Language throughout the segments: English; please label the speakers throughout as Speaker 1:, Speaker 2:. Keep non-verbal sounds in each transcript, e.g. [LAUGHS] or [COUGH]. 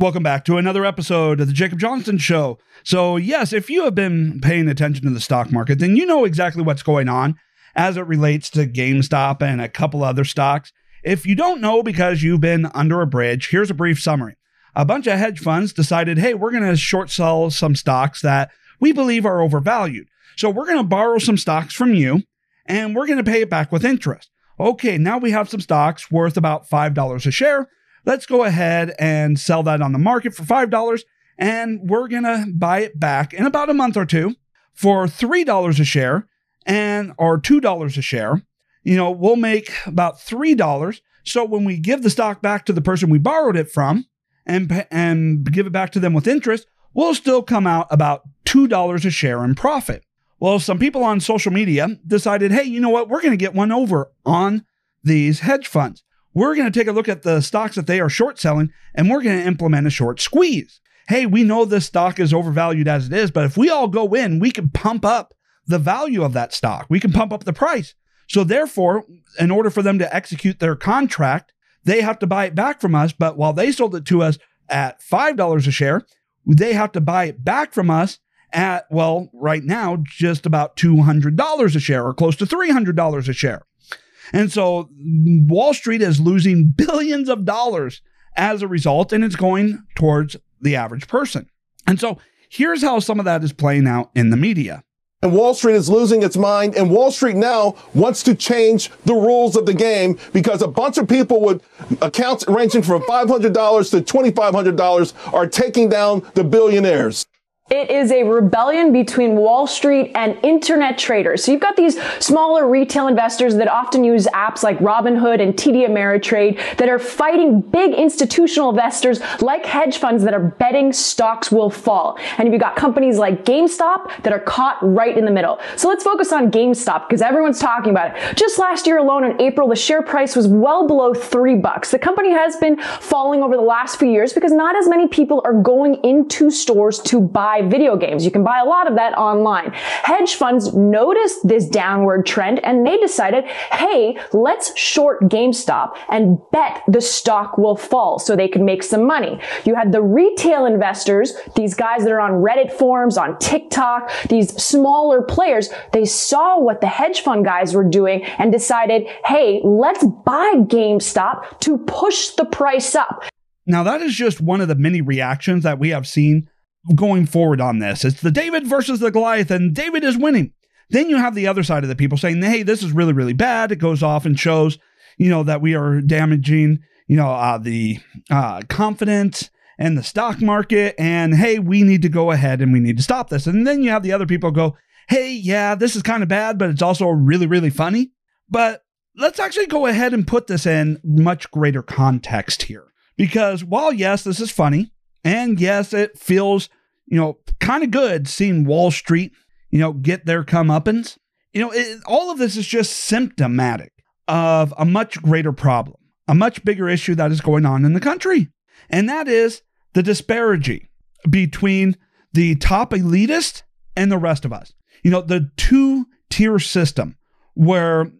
Speaker 1: Welcome back to another episode of the Jacob Johnston Show. So, yes, if you have been paying attention to the stock market, then you know exactly what's going on as it relates to GameStop and a couple other stocks. If you don't know because you've been under a bridge, here's a brief summary. A bunch of hedge funds decided, hey, we're going to short sell some stocks that we believe are overvalued. So, we're going to borrow some stocks from you and we're going to pay it back with interest. Okay, now we have some stocks worth about $5 a share let's go ahead and sell that on the market for $5 and we're going to buy it back in about a month or two for $3 a share and or $2 a share. You know, we'll make about $3. So when we give the stock back to the person we borrowed it from and and give it back to them with interest, we'll still come out about $2 a share in profit. Well, some people on social media decided, "Hey, you know what? We're going to get one over on these hedge funds." We're going to take a look at the stocks that they are short selling and we're going to implement a short squeeze. Hey, we know this stock is overvalued as it is, but if we all go in, we can pump up the value of that stock. We can pump up the price. So, therefore, in order for them to execute their contract, they have to buy it back from us. But while they sold it to us at $5 a share, they have to buy it back from us at, well, right now, just about $200 a share or close to $300 a share. And so Wall Street is losing billions of dollars as a result, and it's going towards the average person. And so here's how some of that is playing out in the media.
Speaker 2: And Wall Street is losing its mind, and Wall Street now wants to change the rules of the game because a bunch of people with accounts ranging from $500 to $2,500 are taking down the billionaires.
Speaker 3: It is a rebellion between Wall Street and internet traders. So you've got these smaller retail investors that often use apps like Robinhood and TD Ameritrade that are fighting big institutional investors like hedge funds that are betting stocks will fall. And you've got companies like GameStop that are caught right in the middle. So let's focus on GameStop because everyone's talking about it. Just last year alone in April, the share price was well below three bucks. The company has been falling over the last few years because not as many people are going into stores to buy video games. You can buy a lot of that online. Hedge funds noticed this downward trend and they decided, hey, let's short GameStop and bet the stock will fall so they can make some money. You had the retail investors, these guys that are on Reddit forums, on TikTok, these smaller players, they saw what the hedge fund guys were doing and decided, hey, let's buy GameStop to push the price up.
Speaker 1: Now, that is just one of the many reactions that we have seen going forward on this. It's the David versus the Goliath, and David is winning. Then you have the other side of the people saying, hey, this is really, really bad. It goes off and shows, you know, that we are damaging, you know, uh, the uh, confidence and the stock market. And hey, we need to go ahead and we need to stop this. And then you have the other people go, hey, yeah, this is kind of bad, but it's also really, really funny. But let's actually go ahead and put this in much greater context here. Because while, yes, this is funny, and yes, it feels, you know, kind of good seeing Wall Street, you know, get their comeuppance. You know, it, all of this is just symptomatic of a much greater problem, a much bigger issue that is going on in the country. And that is the disparity between the top elitist and the rest of us. You know, the two tier system where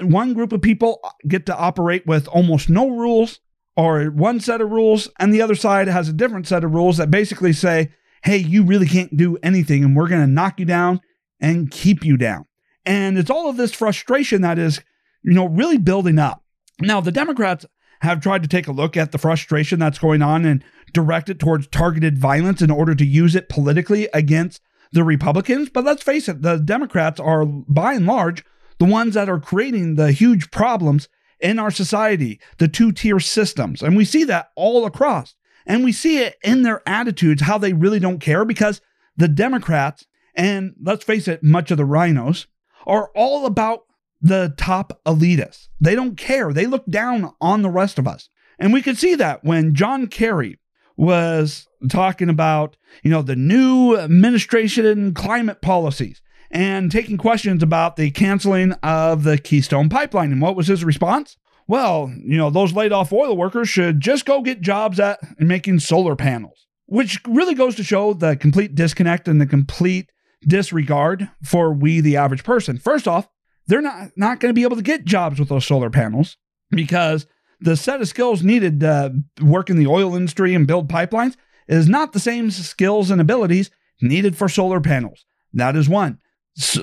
Speaker 1: one group of people get to operate with almost no rules or one set of rules and the other side has a different set of rules that basically say, hey, you really can't do anything and we're going to knock you down and keep you down. And it's all of this frustration that is, you know, really building up. Now, the Democrats have tried to take a look at the frustration that's going on and direct it towards targeted violence in order to use it politically against the Republicans. But let's face it, the Democrats are by and large the ones that are creating the huge problems in our society, the two tier systems. And we see that all across. And we see it in their attitudes, how they really don't care because the Democrats, and let's face it, much of the RINOs, are all about the top elitists. They don't care. They look down on the rest of us. And we could see that when John Kerry was talking about, you know, the new administration climate policies and taking questions about the canceling of the Keystone Pipeline. And what was his response? Well, you know, those laid off oil workers should just go get jobs at making solar panels, which really goes to show the complete disconnect and the complete disregard for we, the average person. First off, they're not, not going to be able to get jobs with those solar panels because the set of skills needed to work in the oil industry and build pipelines is not the same skills and abilities needed for solar panels. That is one.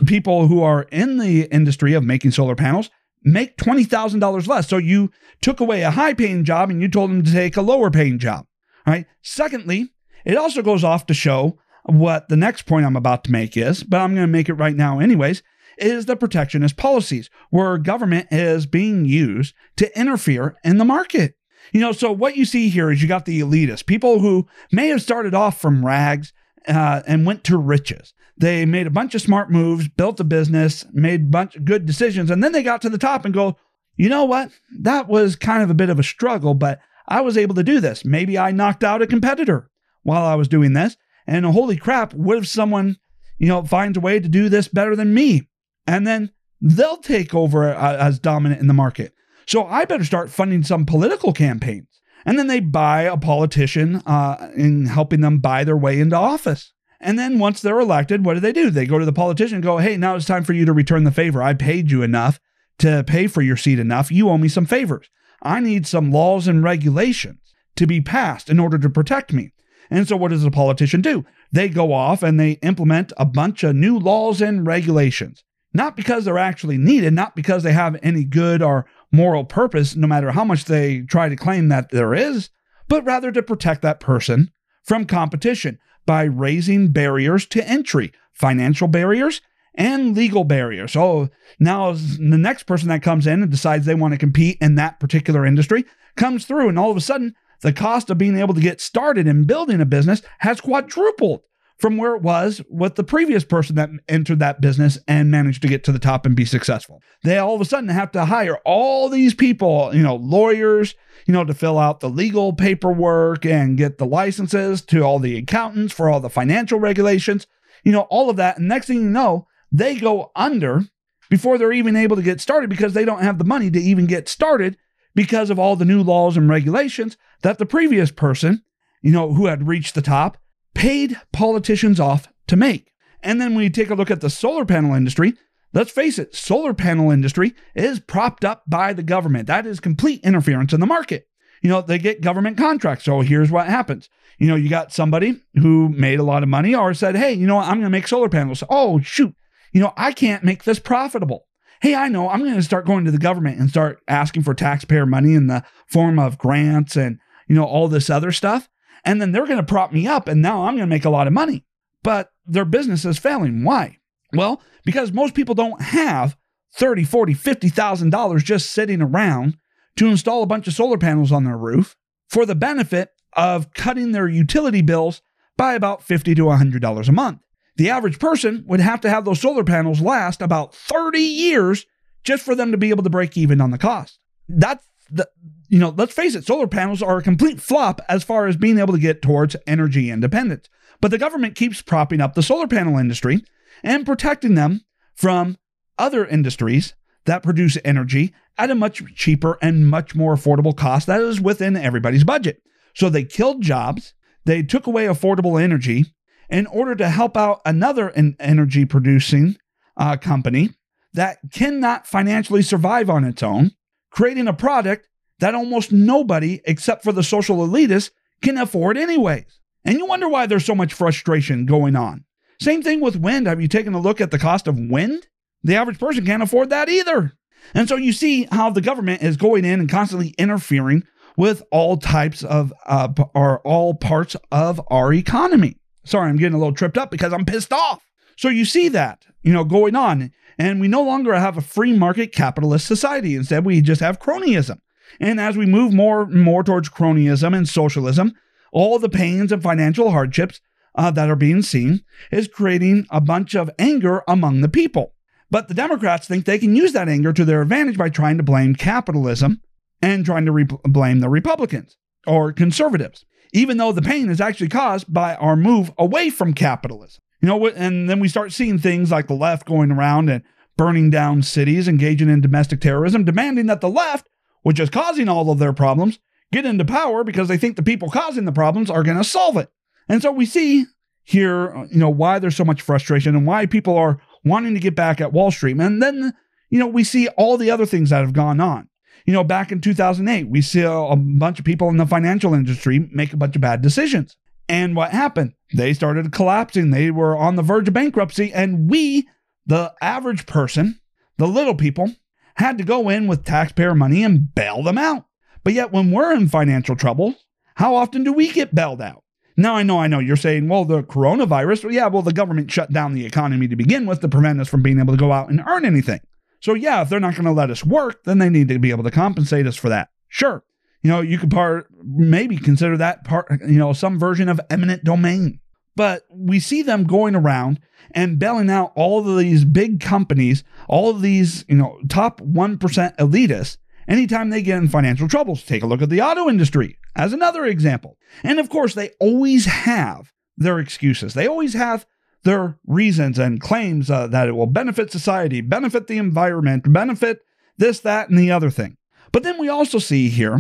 Speaker 1: People who are in the industry of making solar panels make $20,000 less. So you took away a high paying job and you told them to take a lower paying job. Right. Secondly, it also goes off to show what the next point I'm about to make is, but I'm going to make it right now anyways, is the protectionist policies where government is being used to interfere in the market. You know, so what you see here is you got the elitists, people who may have started off from rags uh, and went to riches. They made a bunch of smart moves, built a business, made a bunch of good decisions, and then they got to the top and go, you know what? That was kind of a bit of a struggle, but I was able to do this. Maybe I knocked out a competitor while I was doing this. And holy crap, what if someone, you know, finds a way to do this better than me? And then they'll take over uh, as dominant in the market. So I better start funding some political campaigns. And then they buy a politician uh, in helping them buy their way into office. And then once they're elected, what do they do? They go to the politician and go, hey, now it's time for you to return the favor. I paid you enough to pay for your seat enough. You owe me some favors. I need some laws and regulations to be passed in order to protect me. And so what does the politician do? They go off and they implement a bunch of new laws and regulations. Not because they're actually needed, not because they have any good or moral purpose, no matter how much they try to claim that there is, but rather to protect that person from competition by raising barriers to entry, financial barriers and legal barriers. So now the next person that comes in and decides they want to compete in that particular industry comes through, and all of a sudden, the cost of being able to get started in building a business has quadrupled from where it was with the previous person that entered that business and managed to get to the top and be successful. They all of a sudden have to hire all these people, you know, lawyers, you know, to fill out the legal paperwork and get the licenses to all the accountants for all the financial regulations, you know, all of that. And next thing you know, they go under before they're even able to get started because they don't have the money to even get started because of all the new laws and regulations that the previous person, you know, who had reached the top paid politicians off to make. And then we take a look at the solar panel industry. Let's face it, solar panel industry is propped up by the government. That is complete interference in the market. You know, they get government contracts. So here's what happens. You know, you got somebody who made a lot of money or said, "Hey, you know what? I'm going to make solar panels." Oh, shoot. You know, I can't make this profitable. Hey, I know. I'm going to start going to the government and start asking for taxpayer money in the form of grants and, you know, all this other stuff and then they're going to prop me up and now I'm going to make a lot of money. But their business is failing. Why? Well, because most people don't have 30, 40, 50,000 dollars just sitting around to install a bunch of solar panels on their roof for the benefit of cutting their utility bills by about 50 to 100 dollars a month. The average person would have to have those solar panels last about 30 years just for them to be able to break even on the cost. That's the you know, let's face it, solar panels are a complete flop as far as being able to get towards energy independence. But the government keeps propping up the solar panel industry and protecting them from other industries that produce energy at a much cheaper and much more affordable cost that is within everybody's budget. So they killed jobs, they took away affordable energy in order to help out another energy producing uh, company that cannot financially survive on its own, creating a product that almost nobody, except for the social elitists, can afford anyways. And you wonder why there's so much frustration going on. Same thing with wind. Have you taken a look at the cost of wind? The average person can't afford that either. And so you see how the government is going in and constantly interfering with all types of, uh, or all parts of our economy. Sorry, I'm getting a little tripped up because I'm pissed off. So you see that, you know, going on. And we no longer have a free market capitalist society. Instead, we just have cronyism. And as we move more and more towards cronyism and socialism, all the pains and financial hardships uh, that are being seen is creating a bunch of anger among the people. But the Democrats think they can use that anger to their advantage by trying to blame capitalism and trying to re- blame the Republicans or conservatives, even though the pain is actually caused by our move away from capitalism. You know, and then we start seeing things like the left going around and burning down cities, engaging in domestic terrorism, demanding that the left which is causing all of their problems, get into power because they think the people causing the problems are going to solve it. And so we see here, uh, you know, why there's so much frustration and why people are wanting to get back at Wall Street. And then, you know, we see all the other things that have gone on. You know, back in 2008, we see a bunch of people in the financial industry make a bunch of bad decisions. And what happened? They started collapsing. They were on the verge of bankruptcy. And we, the average person, the little people, had to go in with taxpayer money and bail them out. But yet, when we're in financial trouble, how often do we get bailed out? Now, I know, I know you're saying, well, the coronavirus, well, yeah, well, the government shut down the economy to begin with to prevent us from being able to go out and earn anything. So, yeah, if they're not going to let us work, then they need to be able to compensate us for that. Sure. You know, you could part, maybe consider that part, you know, some version of eminent domain. But we see them going around and bailing out all of these big companies, all of these, you know, top 1% elitists anytime they get in financial troubles. Take a look at the auto industry as another example. And of course, they always have their excuses. They always have their reasons and claims uh, that it will benefit society, benefit the environment, benefit this, that, and the other thing. But then we also see here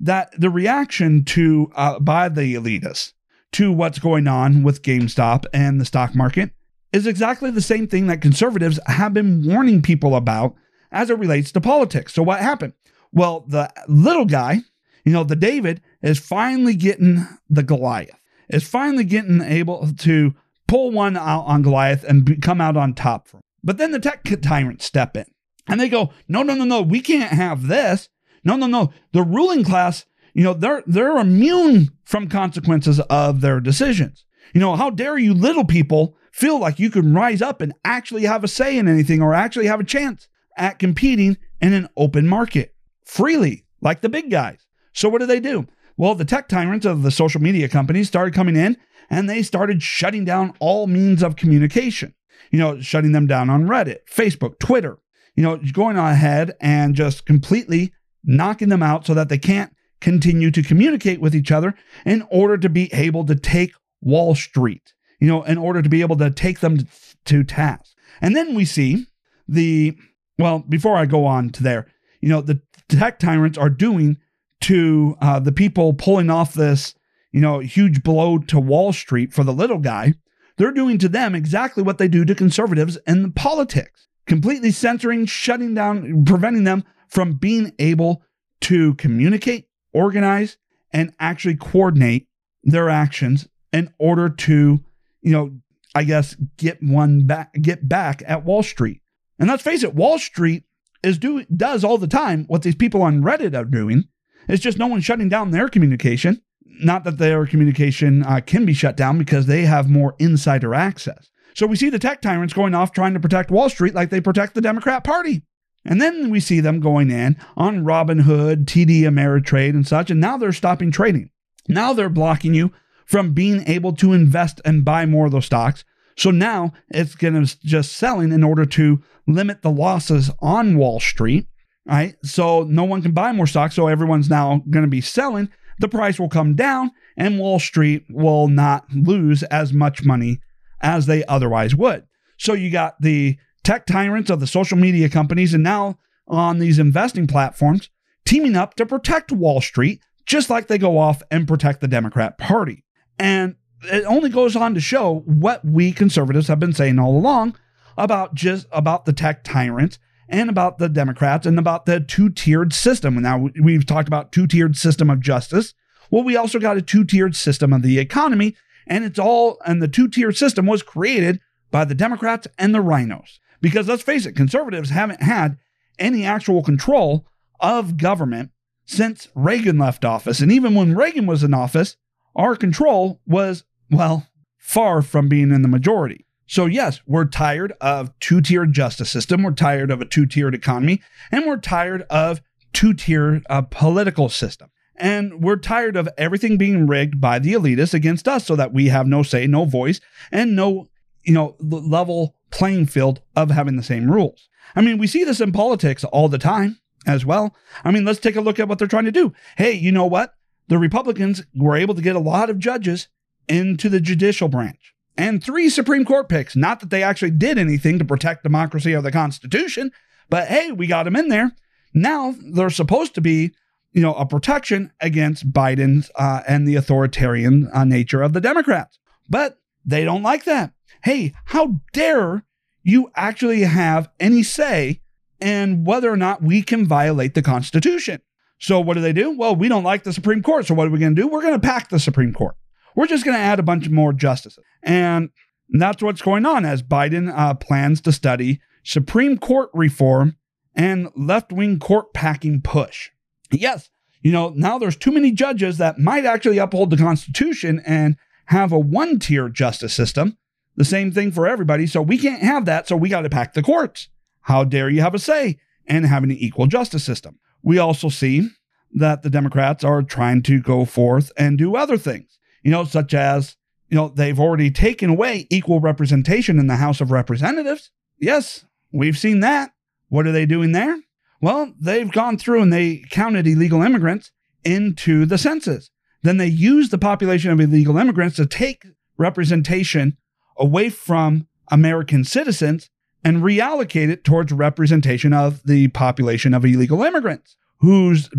Speaker 1: that the reaction to uh, by the elitists to what's going on with GameStop and the stock market is exactly the same thing that conservatives have been warning people about as it relates to politics. So what happened? Well, the little guy, you know, the David is finally getting the Goliath. Is finally getting able to pull one out on Goliath and come out on top. For. But then the tech tyrants step in and they go, no, no, no, no, we can't have this. No, no, no. The ruling class, you know, they're they're immune from consequences of their decisions. You know, how dare you little people feel like you can rise up and actually have a say in anything or actually have a chance at competing in an open market freely, like the big guys. So what do they do? Well, the tech tyrants of the social media companies started coming in and they started shutting down all means of communication. You know, shutting them down on Reddit, Facebook, Twitter, you know, going ahead and just completely knocking them out so that they can't continue to communicate with each other in order to be able to take Wall Street, you know, in order to be able to take them to task. And then we see the, well, before I go on to there, you know, the tech tyrants are doing to uh, the people pulling off this, you know, huge blow to Wall Street for the little guy. They're doing to them exactly what they do to conservatives in politics, completely censoring, shutting down, preventing them from being able to communicate, organize, and actually coordinate their actions in order to, you know, I guess get one back, get back at Wall Street. And let's face it, Wall Street is do does all the time what these people on Reddit are doing. It's just no one's shutting down their communication. Not that their communication uh, can be shut down because they have more insider access. So we see the tech tyrants going off trying to protect Wall Street like they protect the Democrat Party. And then we see them going in on Robinhood, TD Ameritrade, and such. And now they're stopping trading. Now they're blocking you from being able to invest and buy more of those stocks. So now it's going to just selling in order to limit the losses on Wall Street. Right. So no one can buy more stocks. So everyone's now going to be selling. The price will come down and Wall Street will not lose as much money as they otherwise would. So you got the tech tyrants of the social media companies and now on these investing platforms teaming up to protect Wall Street, just like they go off and protect the Democrat Party. And it only goes on to show what we conservatives have been saying all along about just about the tech tyrants and about the Democrats and about the two-tiered system. Now we've talked about two-tiered system of justice. Well, we also got a two-tiered system of the economy, and it's all and the two-tiered system was created by the Democrats and the RINOs. Because let's face it, conservatives haven't had any actual control of government since Reagan left office. And even when Reagan was in office, our control was, well, far from being in the majority. So, yes, we're tired of two tiered justice system. We're tired of a two tiered economy, and we're tired of two tier uh, political system. And we're tired of everything being rigged by the elitists against us so that we have no say, no voice, and no, you know, level playing field of having the same rules. I mean, we see this in politics all the time as well. I mean, let's take a look at what they're trying to do. Hey, you know what? The Republicans were able to get a lot of judges into the judicial branch and three Supreme Court picks. Not that they actually did anything to protect democracy or the Constitution, but hey, we got them in there. Now they're supposed to be, you know, a protection against Biden's uh, and the authoritarian uh, nature of the Democrats. But they don't like that. Hey, how dare you actually have any say in whether or not we can violate the Constitution. So, what do they do? Well, we don't like the Supreme Court. So, what are we going to do? We're going to pack the Supreme Court. We're just going to add a bunch more justices. And that's what's going on as Biden uh, plans to study Supreme Court reform and left wing court packing push. Yes, you know, now there's too many judges that might actually uphold the Constitution and have a one tier justice system, the same thing for everybody. So we can't have that. So we got to pack the courts. How dare you have a say and have an equal justice system? We also see that the Democrats are trying to go forth and do other things, you know, such as, you know, they've already taken away equal representation in the House of Representatives. Yes, we've seen that. What are they doing there? Well, they've gone through and they counted illegal immigrants into the census. Then they used the population of illegal immigrants to take representation away from American citizens and reallocate it towards representation of the population of illegal immigrants whose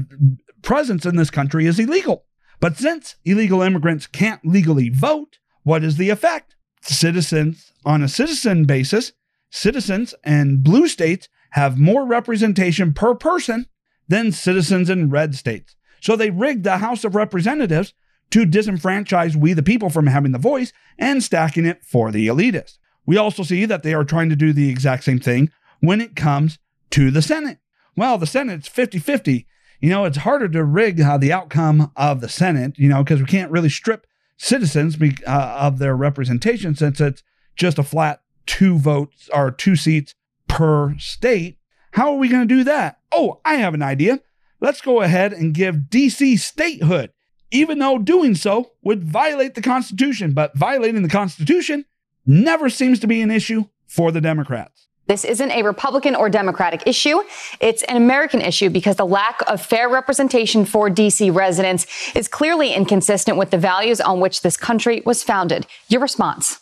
Speaker 1: presence in this country is illegal. But since illegal immigrants can't legally vote, what is the effect? Citizens, on a citizen basis, citizens and blue states have more representation per person than citizens in red states. So they rigged the House of Representatives to disenfranchise we the people from having the voice and stacking it for the elitists. We also see that they are trying to do the exact same thing when it comes to the Senate. Well, the Senate's 50 50. You know, it's harder to rig uh, the outcome of the Senate, you know, because we can't really strip citizens be, uh, of their representation since it's just a flat two votes or two seats per state. How are we going to do that? Oh, I have an idea. Let's go ahead and give DC statehood, even though doing so would violate the Constitution. But violating the Constitution never seems to be an issue for the Democrats.
Speaker 4: This isn't a Republican or Democratic issue. It's an American issue because the lack of fair representation for DC residents is clearly inconsistent with the values on which this country was founded. Your response?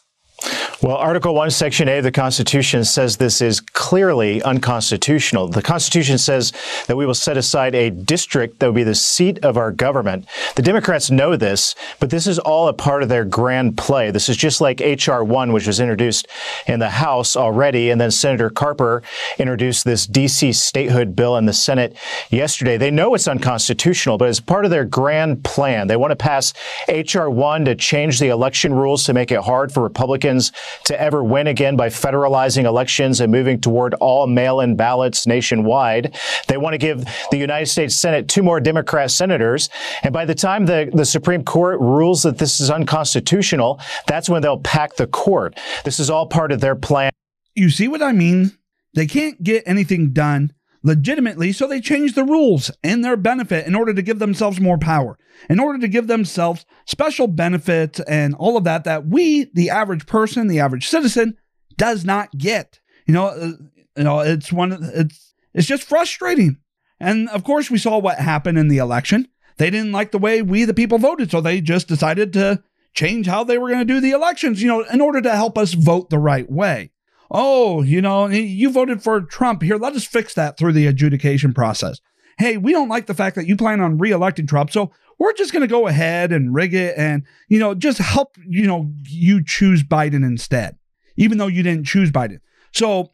Speaker 5: Well, Article 1, Section A of the Constitution says this is clearly unconstitutional. The Constitution says that we will set aside a district that will be the seat of our government. The Democrats know this, but this is all a part of their grand play. This is just like H.R. 1, which was introduced in the House already, and then Senator Carper introduced this D.C. statehood bill in the Senate yesterday. They know it's unconstitutional, but as part of their grand plan, they want to pass H.R. 1 to change the election rules to make it hard for Republicans To ever win again by federalizing elections and moving toward all mail in ballots nationwide. They want to give the United States Senate two more Democrat senators. And by the time the, the Supreme Court rules that this is unconstitutional, that's when they'll pack the court. This is all part of their plan.
Speaker 1: You see what I mean? They can't get anything done legitimately, so they change the rules in their benefit in order to give themselves more power, in order to give themselves special benefits and all of that that we, the average person, the average citizen, does not get. You know, uh, you know, it's one. It's it's just frustrating. And of course, we saw what happened in the election. They didn't like the way we, the people, voted, so they just decided to change how they were going to do the elections. You know, in order to help us vote the right way oh, you know, you voted for Trump. Here, let us fix that through the adjudication process. Hey, we don't like the fact that you plan on reelecting Trump. So we're just going to go ahead and rig it and, you know, just help, you know, you choose Biden instead, even though you didn't choose Biden. So,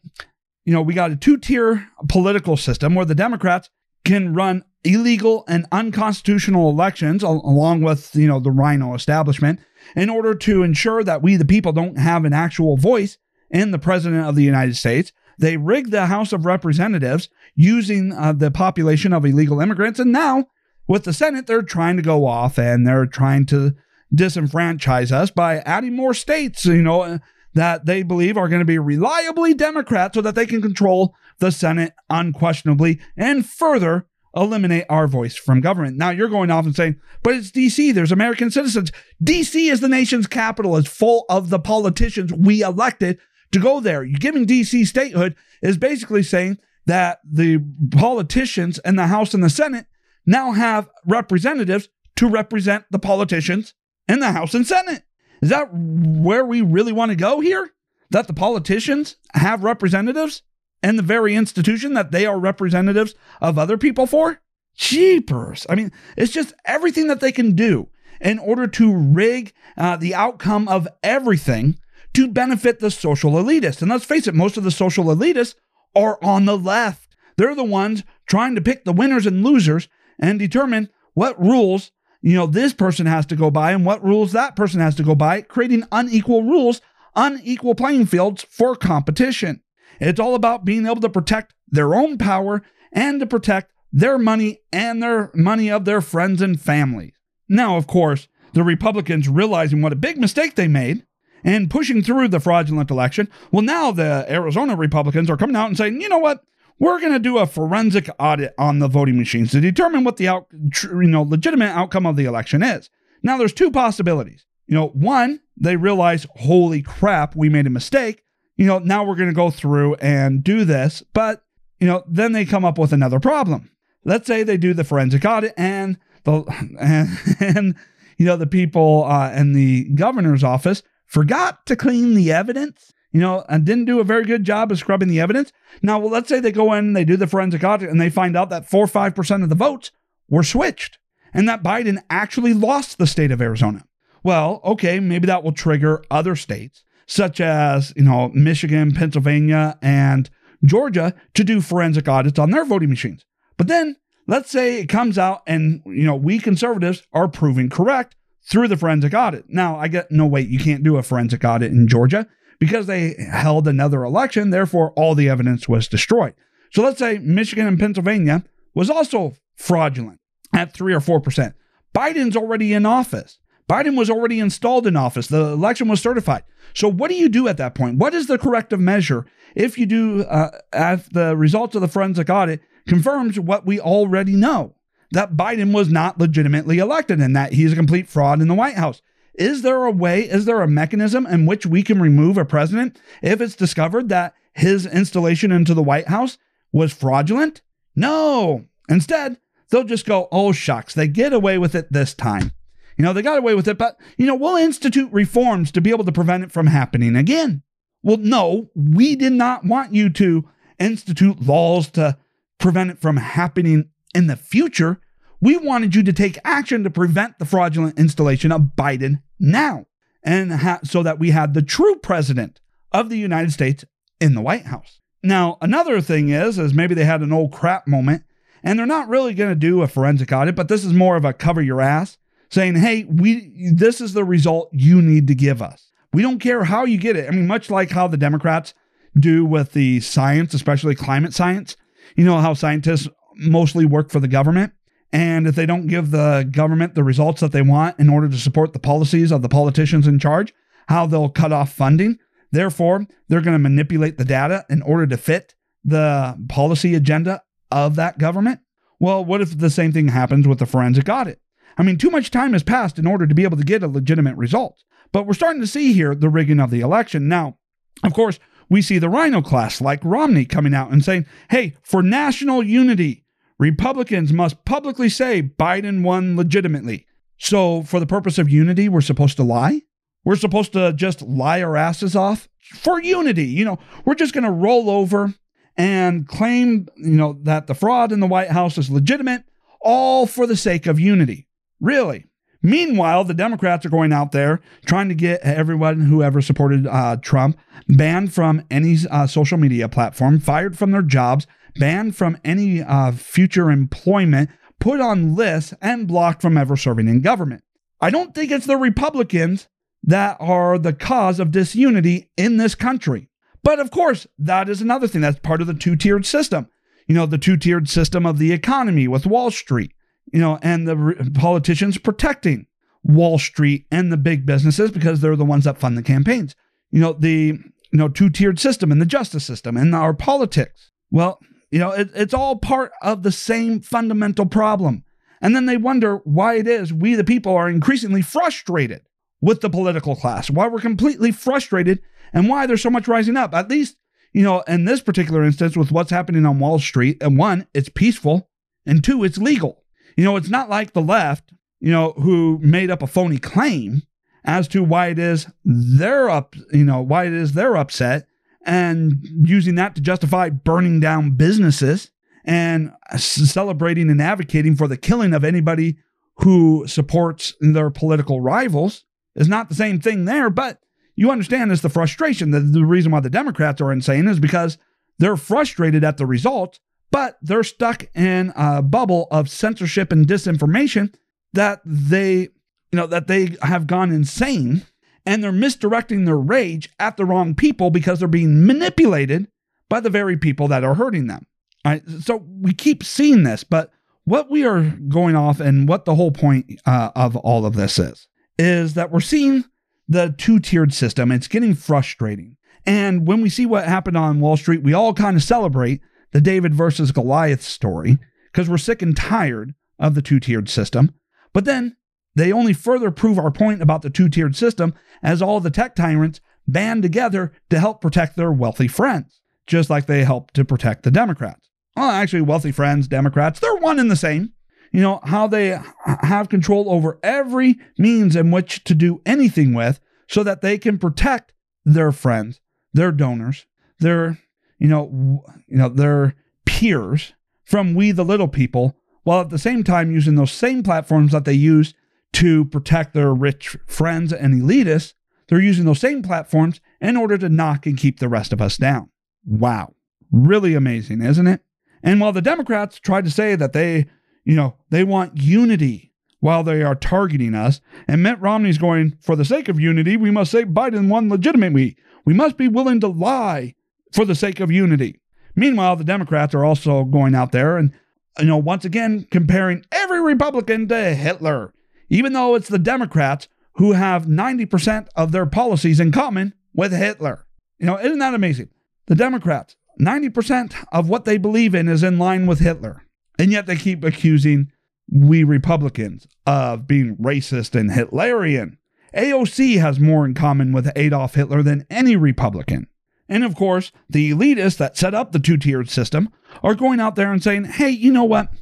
Speaker 1: you know, we got a two tier political system where the Democrats can run illegal and unconstitutional elections along with, you know, the RINO establishment in order to ensure that we, the people, don't have an actual voice and the President of the United States. They rigged the House of Representatives using uh, the population of illegal immigrants. And now, with the Senate, they're trying to go off and they're trying to disenfranchise us by adding more states, you know, uh, that they believe are going to be reliably Democrat so that they can control the Senate unquestionably and further eliminate our voice from government. Now you're going off and saying, but it's DC, there's American citizens. DC is the nation's capital, it's full of the politicians we elected to go there. Giving DC statehood is basically saying that the politicians in the House and the Senate now have representatives to represent the politicians in the House and Senate. Is that where we really want to go here? That the politicians have representatives in the very institution that they are representatives of other people for? Jeepers. I mean, it's just everything that they can do in order to rig uh, the outcome of everything to benefit the social elitists. And let's face it, most of the social elitists are on the left. They're the ones trying to pick the winners and losers and determine what rules, you know, this person has to go by and what rules that person has to go by, creating unequal rules, unequal playing fields for competition. It's all about being able to protect their own power and to protect their money and their money of their friends and families. Now, of course, the Republicans realizing what a big mistake they made and pushing through the fraudulent election. Well, now the Arizona Republicans are coming out and saying, you know what? We're going to do a forensic audit on the voting machines to determine what the out, you know legitimate outcome of the election is. Now, there's two possibilities. You know, one, they realize, holy crap, we made a mistake. You know, now we're going to go through and do this, but you know, then they come up with another problem. Let's say they do the forensic audit and the [LAUGHS] and, and you know the people uh, in the governor's office forgot to clean the evidence you know, and didn't do a very good job of scrubbing the evidence. Now, well, let's say they go in, they do the forensic audit, and they find out that four or five percent of the votes were switched, and that Biden actually lost the state of Arizona. Well, okay, maybe that will trigger other states, such as you know Michigan, Pennsylvania, and Georgia, to do forensic audits on their voting machines. But then, let's say it comes out, and you know we conservatives are proving correct through the forensic audit. Now, I get no wait, you can't do a forensic audit in Georgia because they held another election, therefore all the evidence was destroyed. So let's say Michigan and Pennsylvania was also fraudulent at 3 or 4%. Biden's already in office. Biden was already installed in office. The election was certified. So what do you do at that point? What is the corrective measure if you do uh, if the results of the forensic audit confirms what we already know that Biden was not legitimately elected and that he's a complete fraud in the White House? Is there a way, is there a mechanism in which we can remove a president if it's discovered that his installation into the White House was fraudulent? No. Instead, they'll just go, oh, shucks, they get away with it this time. You know, they got away with it, but, you know, we'll institute reforms to be able to prevent it from happening again. Well, no, we did not want you to institute laws to prevent it from happening in the future. We wanted you to take action to prevent the fraudulent installation of Biden now, and ha- so that we had the true president of the United States in the White House. Now, another thing is, is maybe they had an old crap moment, and they're not really going to do a forensic audit, but this is more of a cover your ass, saying, "Hey, we this is the result you need to give us. We don't care how you get it." I mean, much like how the Democrats do with the science, especially climate science. You know how scientists mostly work for the government. And if they don't give the government the results that they want in order to support the policies of the politicians in charge, how they'll cut off funding. Therefore, they're going to manipulate the data in order to fit the policy agenda of that government. Well, what if the same thing happens with the forensic audit? I mean, too much time has passed in order to be able to get a legitimate result. But we're starting to see here the rigging of the election. Now, of course, we see the RINO class like Romney coming out and saying, hey, for national unity, Republicans must publicly say Biden won legitimately. So, for the purpose of unity, we're supposed to lie? We're supposed to just lie our asses off for unity. You know, we're just going to roll over and claim, you know, that the fraud in the White House is legitimate, all for the sake of unity. Really? Meanwhile, the Democrats are going out there trying to get everyone who ever supported uh, Trump banned from any uh, social media platform, fired from their jobs, banned from any uh, future employment, put on lists, and blocked from ever serving in government. I don't think it's the Republicans that are the cause of disunity in this country. But of course, that is another thing. That's part of the two tiered system. You know, the two tiered system of the economy with Wall Street, you know, and the re- politicians protecting Wall Street and the big businesses because they're the ones that fund the campaigns. You know, the you know two tiered system in the justice system and our politics. Well, you know, it, it's all part of the same fundamental problem. And then they wonder why it is we, the people, are increasingly frustrated with the political class, why we're completely frustrated, and why there's so much rising up. At least, you know, in this particular instance, with what's happening on Wall Street, and one, it's peaceful, and two, it's legal. You know, it's not like the left, you know, who made up a phony claim as to why it is they're up, you know, why it is they're upset and using that to justify burning down businesses and celebrating and advocating for the killing of anybody who supports their political rivals is not the same thing there. But you understand is the frustration. The, the reason why the Democrats are insane is because they're frustrated at the results, but they're stuck in a bubble of censorship and disinformation that they, you know, that they have gone insane and they're misdirecting their rage at the wrong people because they're being manipulated by the very people that are hurting them. All right, so we keep seeing this, but what we are going off and what the whole point uh, of all of this is is that we're seeing the two-tiered system. It's getting frustrating. And when we see what happened on Wall Street, we all kind of celebrate the David versus Goliath story because we're sick and tired of the two-tiered system. But then they only further prove our point about the two-tiered system as all the tech tyrants band together to help protect their wealthy friends, just like they help to protect the Democrats. Well, actually, wealthy friends, Democrats, they're one and the same. You know, how they have control over every means in which to do anything with so that they can protect their friends, their donors, their, you know, you know, their peers from we the little people, while at the same time using those same platforms that they use to protect their rich friends and elitists, they're using those same platforms in order to knock and keep the rest of us down. Wow. Really amazing, isn't it? And while the Democrats tried to say that they, you know, they want unity while they are targeting us, and Mitt Romney's going, for the sake of unity, we must say Biden won legitimately. We must be willing to lie for the sake of unity. Meanwhile, the Democrats are also going out there and, you know, once again comparing every Republican to Hitler, even though it's the Democrats who have 90% of their policies in common with Hitler. You know, isn't that amazing? The Democrats 90% of what they believe in is in line with Hitler. And yet they keep accusing we Republicans of being racist and Hitlerian. AOC has more in common with Adolf Hitler than any Republican. And of course, the elitists that set up the two tiered system are going out there and saying, hey, you know what?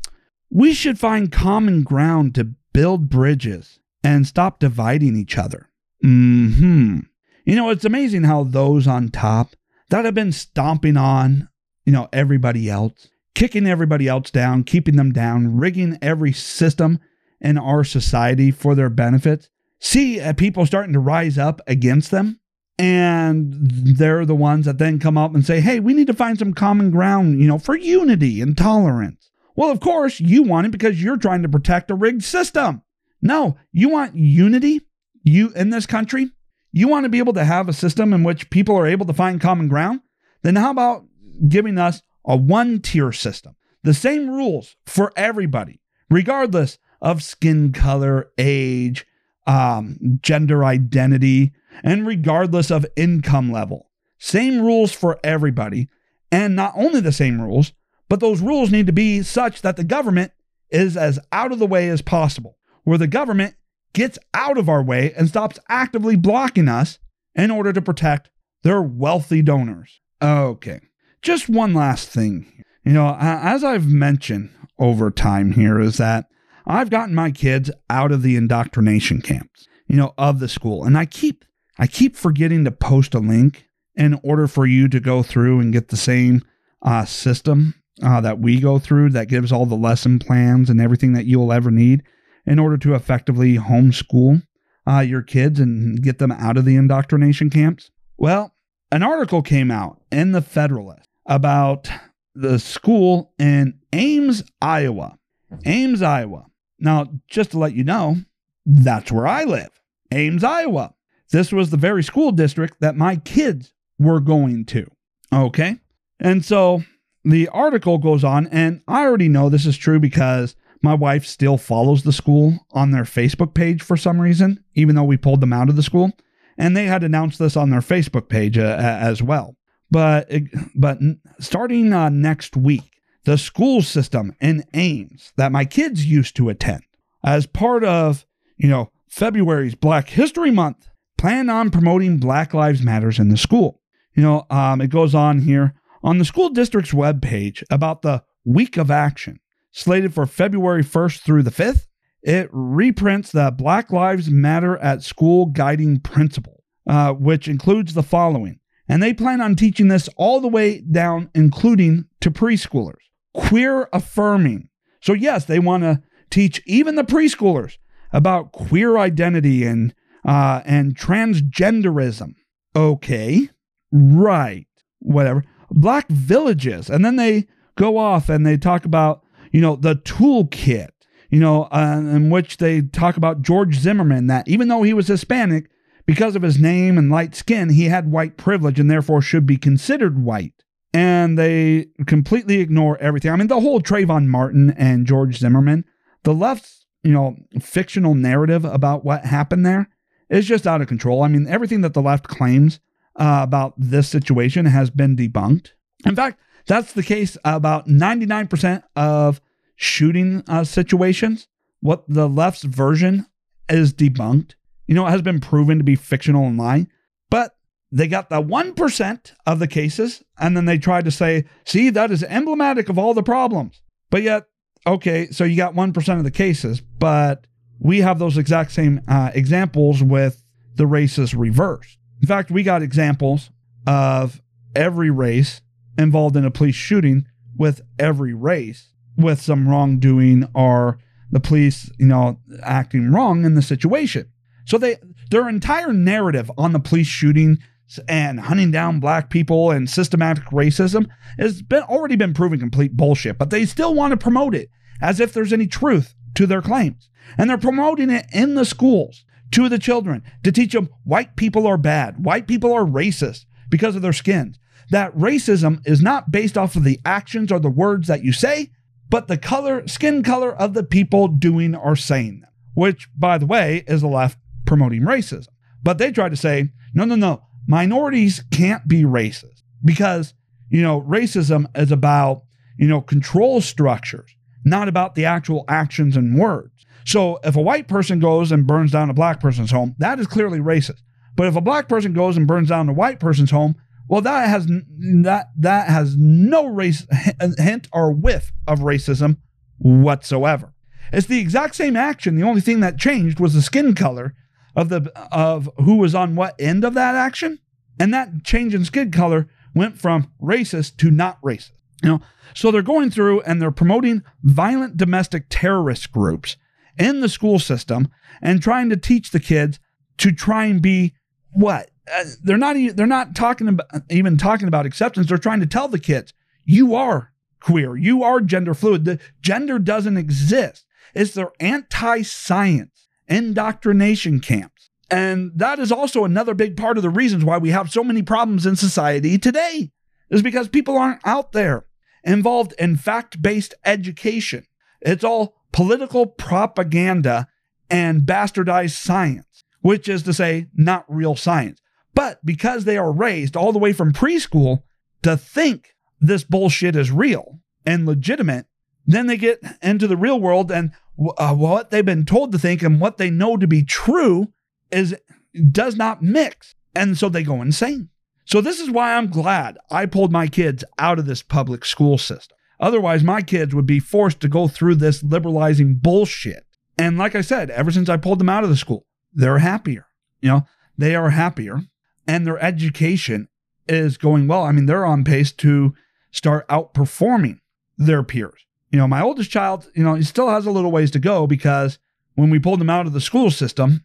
Speaker 1: We should find common ground to build bridges and stop dividing each other. Mm hmm. You know, it's amazing how those on top that have been stomping on, you know, everybody else, kicking everybody else down, keeping them down, rigging every system in our society for their benefits. See uh, people starting to rise up against them. And they're the ones that then come up and say, hey, we need to find some common ground, you know, for unity and tolerance. Well, of course, you want it because you're trying to protect a rigged system. No, you want unity you in this country you want to be able to have a system in which people are able to find common ground? Then how about giving us a one tier system? The same rules for everybody, regardless of skin color, age, um, gender identity, and regardless of income level. Same rules for everybody. And not only the same rules, but those rules need to be such that the government is as out of the way as possible, where the government gets out of our way and stops actively blocking us in order to protect their wealthy donors. Okay, just one last thing. You know, as I've mentioned over time here, is that I've gotten my kids out of the indoctrination camps, you know, of the school, and I keep I keep forgetting to post a link in order for you to go through and get the same uh, system uh, that we go through that gives all the lesson plans and everything that you'll ever need in order to effectively homeschool uh, your kids and get them out of the indoctrination camps? Well, an article came out in the Federalist about the school in Ames, Iowa. Ames, Iowa. Now, just to let you know, that's where I live. Ames, Iowa. This was the very school district that my kids were going to. Okay. And so the article goes on, and I already know this is true because my wife still follows the school on their Facebook page for some reason, even though we pulled them out of the school. And they had announced this on their Facebook page uh, as well. But, but starting uh, next week, the school system in Ames that my kids used to attend, as part of, you know, February's Black History Month, plan on promoting Black Lives Matters in the school. You know, um, it goes on here on the school district's webpage about the Week of Action slated for February 1st through the 5th. It reprints the Black Lives Matter at School Guiding Principle, uh, which includes the following. And they plan on teaching this all the way down, including to preschoolers. Queer affirming. So, yes, they want to teach even the preschoolers about queer identity and, uh, and transgenderism. Okay, right, whatever. Black villages. And then they go off and they talk about, you know, the toolkit, you know, uh, in which they talk about George Zimmerman, that even though he was Hispanic, because of his name and light skin, he had white privilege and therefore should be considered white. And they completely ignore everything. I mean, the whole Trayvon Martin and George Zimmerman, the left's, you know, fictional narrative about what happened there is just out of control. I mean, everything that the left claims uh, about this situation has been debunked. In fact, that's the case about 99% of shooting uh, situations. What the left's version is debunked you know, it has been proven to be fictional and lying. But they got the 1% of the cases, and then they tried to say, see, that is emblematic of all the problems. But yet, okay, so you got 1% of the cases, but we have those exact same uh, examples with the races reversed. In fact, we got examples of every race involved in a police shooting with every race with some wrongdoing or the police, you know, acting wrong in the situation. So they their entire narrative on the police shooting and hunting down black people and systematic racism has been already been proven complete bullshit, but they still want to promote it as if there's any truth to their claims. And they're promoting it in the schools to the children to teach them white people are bad, white people are racist because of their skins. That racism is not based off of the actions or the words that you say, but the color, skin color of the people doing or saying them, which, by the way, is the left promoting racism. But they try to say, no, no, no, minorities can't be racist because, you know, racism is about, you know, control structures, not about the actual actions and words. So if a white person goes and burns down a black person's home, that is clearly racist. But if a black person goes and burns down a white person's home, well, that has that that has no race hint or whiff of racism whatsoever. It's the exact same action. The only thing that changed was the skin color of the of who was on what end of that action, and that change in skin color went from racist to not racist. You know, so they're going through and they're promoting violent domestic terrorist groups in the school system and trying to teach the kids to try and be what uh, they're not they're not talking about even talking about acceptance. They're trying to tell the kids you are queer, you are gender fluid. The gender doesn't exist. It's their anti-science indoctrination camps. And that is also another big part of the reasons why we have so many problems in society today, is because people aren't out there involved in fact based education. It's all political propaganda and bastardized science, which is to say, not real science. But because they are raised all the way from preschool to think this bullshit is real and legitimate, then they get into the real world and uh, what they've been told to think and what they know to be true is does not mix. And so they go insane. So this is why I'm glad I pulled my kids out of this public school system. Otherwise, my kids would be forced to go through this liberalizing bullshit. And like I said, ever since I pulled them out of the school, they're happier. You know, they are happier and their education is going well. I mean, they're on pace to start outperforming their peers. You know, my oldest child, you know, he still has a little ways to go because when we pulled him out of the school system,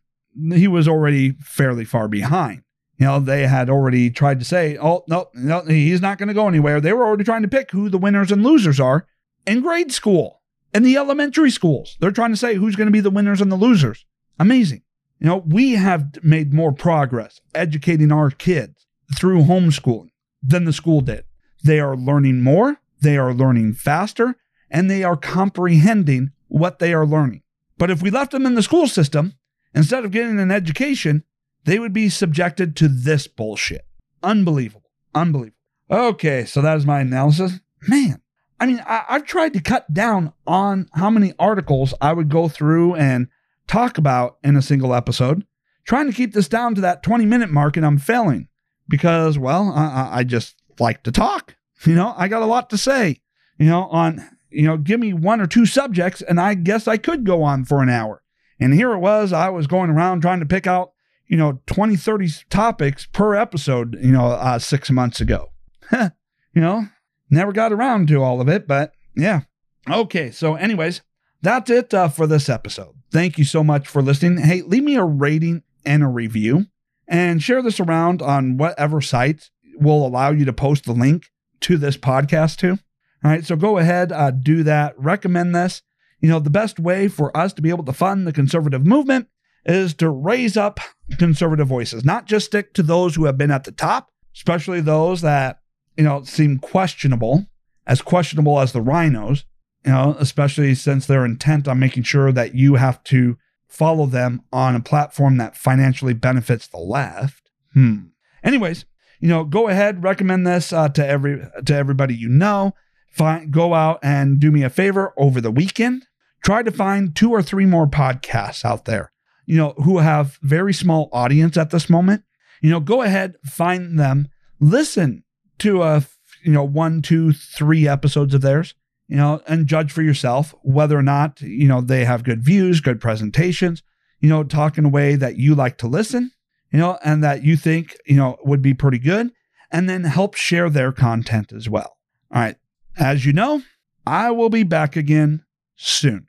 Speaker 1: he was already fairly far behind. You know, they had already tried to say, oh, no, no, he's not going to go anywhere. They were already trying to pick who the winners and losers are in grade school, in the elementary schools. They're trying to say who's going to be the winners and the losers. Amazing. You know, we have made more progress educating our kids through homeschooling than the school did. They are learning more, they are learning faster, and they are comprehending what they are learning. But if we left them in the school system, instead of getting an education, they would be subjected to this bullshit. Unbelievable. Unbelievable. Okay, so that is my analysis. Man, I mean, I, have tried to cut down on how many articles I would go through and talk about in a single episode, trying to keep this down to that 20 minute mark, and I'm failing because, well, I, I just like to talk. You know, I got a lot to say, you know, on you know, give me one or two subjects, and I guess I could go on for an hour. And here it was, I was going around trying to pick out, you know, 20, 30 topics per episode, you know, uh, six months ago. [LAUGHS] you know, never got around to all of it, but yeah. Okay, so, anyways, that's it uh, for this episode. Thank you so much for listening. Hey, leave me a rating and a review and share this around on whatever site will allow you to post the link to this podcast to. All right, so go ahead, uh, do that. Recommend this. You know, the best way for us to be able to fund the conservative movement is to raise up conservative voices, not just stick to those who have been at the top, especially those that, you know, seem questionable, as questionable as the RINOs, you know, especially since they're intent on making sure that you have to follow them on a platform that financially benefits the left. Hmm. Anyways, you know, go ahead, recommend this uh, to every to everybody you know. Find, go out and do me a favor over the weekend. Try to find two or three more podcasts out there, you know, who have very small audience at this moment. You know, go ahead, find them, listen to a you know one, two, three episodes of theirs, you know, and judge for yourself whether or not you know they have good views, good presentations, you know, talk in a way that you like to listen, you know, and that you think you know would be pretty good, and then help share their content as well. All right. As you know, I will be back again soon.